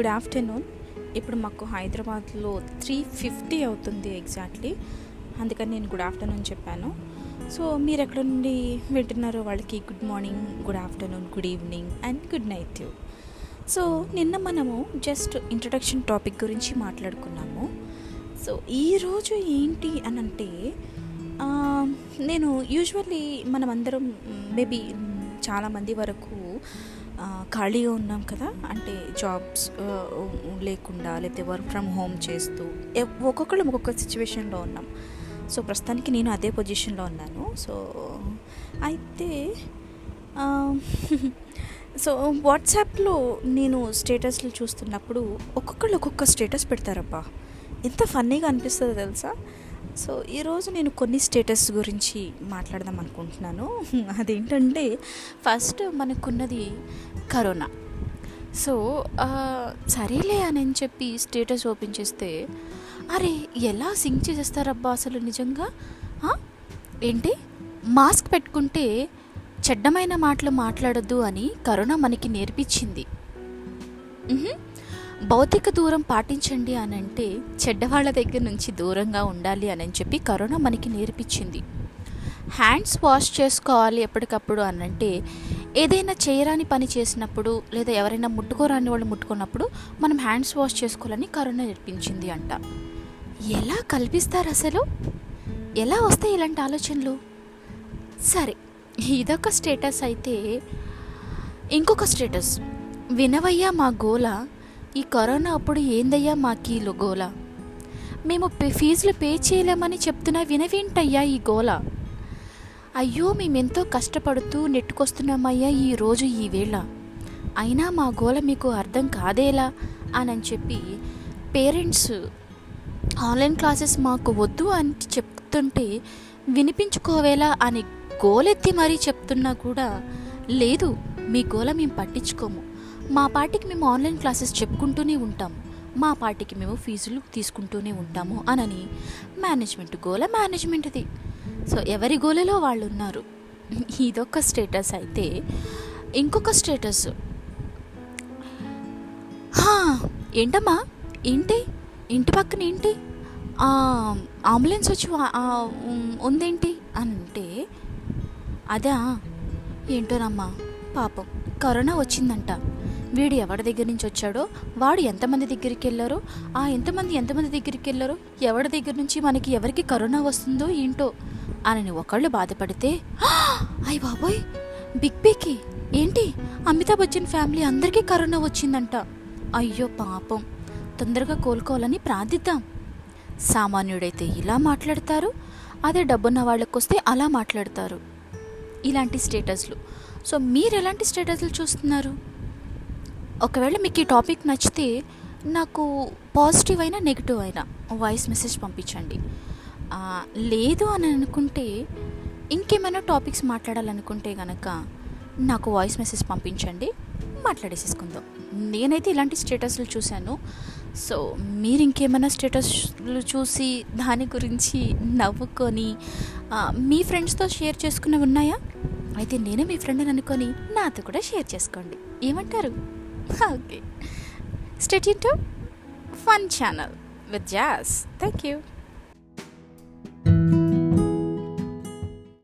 Good afternoon ఇప్పుడు మాకు హైదరాబాద్లో త్రీ ఫిఫ్టీ అవుతుంది ఎగ్జాక్ట్లీ అందుకని నేను గుడ్ ఆఫ్టర్నూన్ చెప్పాను. సో మీరు ఎక్కడ నుండి వింటున్నారో వాళ్ళకి good morning good afternoon good evening and good night so నిన్న మనము జస్ట్ ఇంట్రడక్షన్ టాపిక్ గురించి మాట్లాడుకున్నాము. సో ఈరోజు ఏంటి అని అంటే నేను యూజువల్లీ మనమందరం మేబీ చాలామంది వరకు ఖాళీగా ఉన్నాం కదా అంటే జాబ్స్ లేకుండా లేకపోతే వర్క్ ఫ్రమ్ హోమ్ చేస్తూ ఒక్కొక్కళ్ళు ఒక్కొక్క సిచ్యువేషన్లో ఉన్నాం. సో ప్రస్తుతానికి నేను అదే పొజిషన్లో ఉన్నాను. సో అయితే సో వాట్సాప్లో నేను స్టేటస్లు చూస్తున్నప్పుడు ఒక్కొక్కళ్ళు ఒక్కొక్క స్టేటస్ పెడతారబ్బా. ఎంత ఫన్నీగా అనిపిస్తుందో తెలుసా? సో ఈరోజు నేను కొన్ని స్టేటస్ గురించి మాట్లాడదాం అనుకుంటున్నాను. అదేంటంటే ఫస్ట్ మనకున్నది కరోనా. సో సరేలే అని చెప్పి స్టేటస్ ఓపెన్ చేస్తే అరే ఎలా సింక్ చేసేస్తారబ్బా అసలు నిజంగా? ఏంటి? మాస్క్ పెట్టుకుంటే చెడ్డమైన మాటలు మాట్లాడద్దు అని కరోనా మనకి నేర్పించింది. భౌతిక దూరం పాటించండి అని అంటే చెడ్డవాళ్ళ దగ్గర నుంచి దూరంగా ఉండాలి అని చెప్పి కరోనా మనకి నేర్పించింది. హ్యాండ్స్ వాష్ చేసుకోవాలి ఎప్పటికప్పుడు అని అంటే ఏదైనా చేయరాని పని చేసినప్పుడు లేదా ఎవరైనా ముట్టుకోరాని వాళ్ళు ముట్టుకున్నప్పుడు మనం హ్యాండ్స్ వాష్ చేసుకోవాలని కరోనా నేర్పించింది అంట. ఎలా కల్పిస్తారు అసలు? ఎలా వస్తాయి ఇలాంటి ఆలోచనలు? సరే ఇదొక స్టేటస్ అయితే ఇంకొక స్టేటస్. వినవయ్యా మా గోల ఈ కరోనా అప్పుడు ఏందయ్యా మాకు ఈ గోల? మేము పే- ఫీజులు పే చేయలేమని చెప్తున్నా వినవేంటయ్యా ఈ గోల? అయ్యో మేమెంతో కష్టపడుతూ నెట్టుకొస్తున్నామయ్యా ఈ రోజు ఈ వేళ. అయినా మా గోల మీకు అర్థం కాదేలా? అని చెప్పి పేరెంట్స్ ఆన్లైన్ క్లాసెస్ మాకు వద్దు అని చెప్తుంటే వినిపించుకోవేలా అని గోలెత్తి మరీ చెప్తున్నా కూడా లేదు. మీ గోల మేము పట్టించుకోము. మా పాటికి మేము ఆన్లైన్ క్లాసెస్ చెప్పుకుంటూనే ఉంటాం. మా పాటికి మేము ఫీజులు తీసుకుంటూనే ఉంటాము అనని మేనేజ్మెంట్ గోల మేనేజ్మెంట్ది. సో ఎవరి గోలలో వాళ్ళు ఉన్నారు ఇదొక స్టేటస్ అయితే. ఇంకొక స్టేటస్. హా, ఏంటమ్మా? ఏంటి? ఇంటి పక్కన ఏంటి? అంబులెన్స్ వచ్చి ఉందేంటి? అని అంటే అదా ఏంటోనమ్మా పాపం కరోనా వచ్చిందంట. వీడు ఎవరి దగ్గర నుంచి వచ్చాడో వాడు ఎంతమంది దగ్గరికి వెళ్ళారో ఆ ఎంతమంది ఎంతమంది దగ్గరికి వెళ్ళారో ఎవరి దగ్గర నుంచి మనకి ఎవరికి కరోనా వస్తుందో ఏంటో అని ఒకళ్ళు బాధపడితే అయ్య బాబోయ్ బిగ్ బీకి ఏంటి? అమితాబ్ బచ్చన్ ఫ్యామిలీ అందరికీ కరోనా వచ్చిందంట. అయ్యో పాపం తొందరగా కోలుకోవాలని ప్రార్థిద్దాం. సామాన్యుడైతే ఇలా మాట్లాడతారు అదే డబ్బున్న వాళ్ళకి వస్తే అలా మాట్లాడతారు. ఇలాంటి స్టేటస్లు సో మీరు ఎలాంటి స్టేటస్లు చూస్తున్నారు? ఒకవేళ మీకు ఈ టాపిక్ నచ్చితే నాకు పాజిటివ్ అయినా నెగిటివ్ అయినా వాయిస్ మెసేజ్ పంపించండి. లేదు అని అనుకుంటే ఇంకేమైనా టాపిక్స్ మాట్లాడాలనుకుంటే కనుక నాకు వాయిస్ మెసేజ్ పంపించండి. మాట్లాడేసేసుకుందాం. నేనైతే ఇలాంటి స్టేటస్లు చూశాను. సో మీరు ఇంకేమైనా స్టేటస్లు చూసి దాని గురించి నవ్వుకొని మీ ఫ్రెండ్స్తో షేర్ చేసుకున్నవి ఉన్నాయా? అయితే నేనే మీ ఫ్రెండ్ అనుకొని నాతో కూడా షేర్ చేసుకోండి. ఏమంటారు? okay. Stay tuned to fun channel with jazz. Thank you.